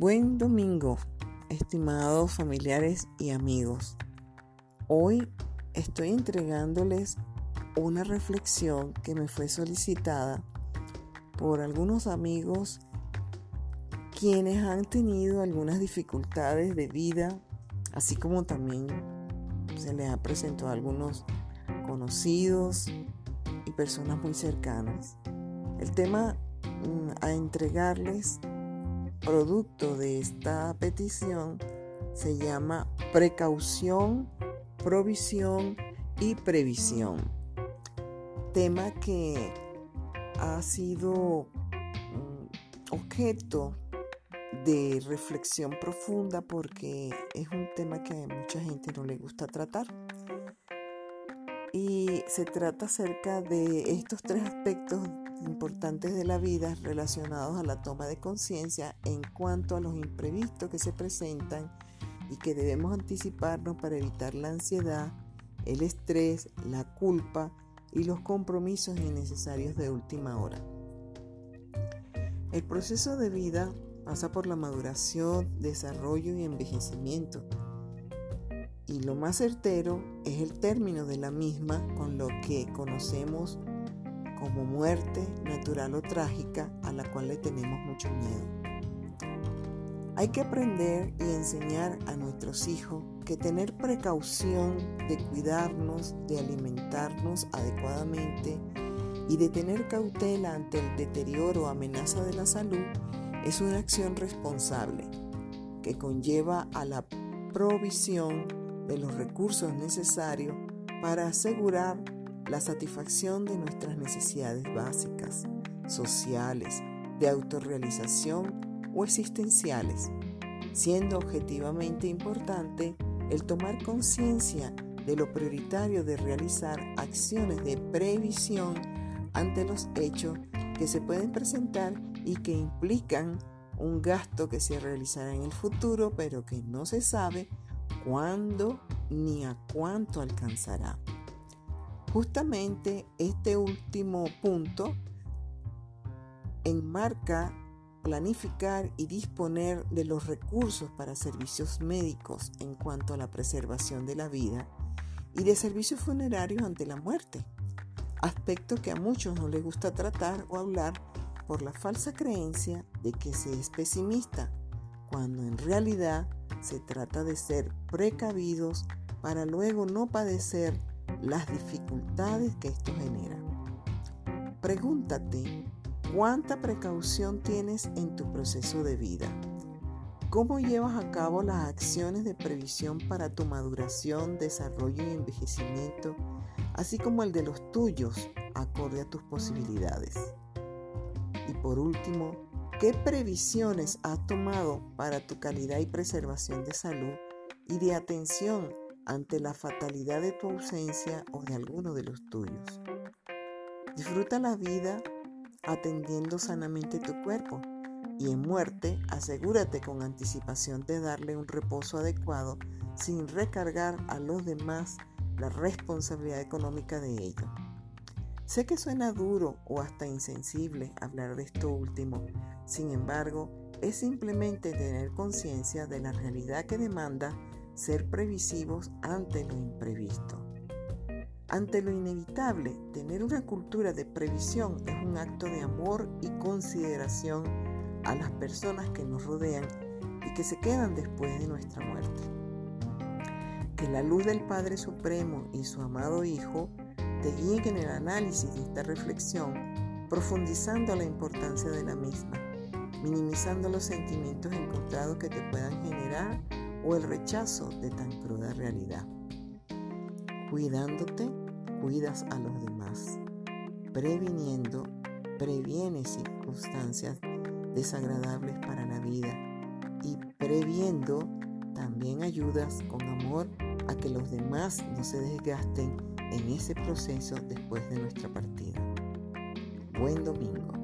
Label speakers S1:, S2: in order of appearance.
S1: Buen domingo, estimados familiares y amigos. Hoy estoy entregándoles una reflexión que me fue solicitada por algunos amigos quienes han tenido algunas dificultades de vida, así como también se les ha presentado a algunos conocidos y personas muy cercanas. El tema mm, a entregarles producto de esta petición se llama precaución, provisión y previsión. Tema que ha sido mm, objeto de reflexión profunda porque es un tema que a mucha gente no le gusta tratar. Y se trata acerca de estos tres aspectos importantes de la vida relacionados a la toma de conciencia en cuanto a los imprevistos que se presentan y que debemos anticiparnos para evitar la ansiedad, el estrés, la culpa y los compromisos innecesarios de última hora. El proceso de vida pasa por la maduración, desarrollo y envejecimiento. Y lo más certero es el término de la misma con lo que conocemos como muerte natural o trágica a la cual le tenemos mucho miedo. Hay que aprender y enseñar a nuestros hijos que tener precaución de cuidarnos, de alimentarnos adecuadamente y de tener cautela ante el deterioro o amenaza de la salud es una acción responsable que conlleva a la provisión de los recursos necesarios para asegurar la satisfacción de nuestras necesidades básicas, sociales, de autorrealización o existenciales, siendo objetivamente importante el tomar conciencia de lo prioritario de realizar acciones de previsión ante los hechos que se pueden presentar y que implican un gasto que se realizará en el futuro, pero que no se sabe cuándo ni a cuánto alcanzará. Justamente este último punto enmarca planificar y disponer de los recursos para servicios médicos en cuanto a la preservación de la vida y de servicios funerarios ante la muerte, aspecto que a muchos no les gusta tratar o hablar por la falsa creencia de que se es pesimista, cuando en realidad se trata de ser precavidos para luego no padecer las dificultades que esto genera. Pregúntate, ¿cuánta precaución tienes en tu proceso de vida? ¿Cómo llevas a cabo las acciones de previsión para tu maduración, desarrollo y envejecimiento, así como el de los tuyos, acorde a tus posibilidades? Y por último, ¿qué previsiones has tomado para tu calidad y preservación de salud y de atención ante la fatalidad de tu ausencia o de alguno de los tuyos. Disfruta la vida atendiendo sanamente tu cuerpo y en muerte asegúrate con anticipación de darle un reposo adecuado sin recargar a los demás la responsabilidad económica de ello. Sé que suena duro o hasta insensible hablar de esto último, sin embargo, es simplemente tener conciencia de la realidad que demanda ser previsivos ante lo imprevisto. Ante lo inevitable, tener una cultura de previsión es un acto de amor y consideración a las personas que nos rodean y que se quedan después de nuestra muerte. Que la luz del Padre Supremo y su amado Hijo te guíen en el análisis de esta reflexión, profundizando la importancia de la misma, minimizando los sentimientos encontrados que te puedan generar o el rechazo de tan cruda realidad. Cuidándote, cuidas a los demás. Previniendo, previenes circunstancias desagradables para la vida. Y previendo, también ayudas con amor a que los demás no se desgasten en ese proceso después de nuestra partida. Buen domingo.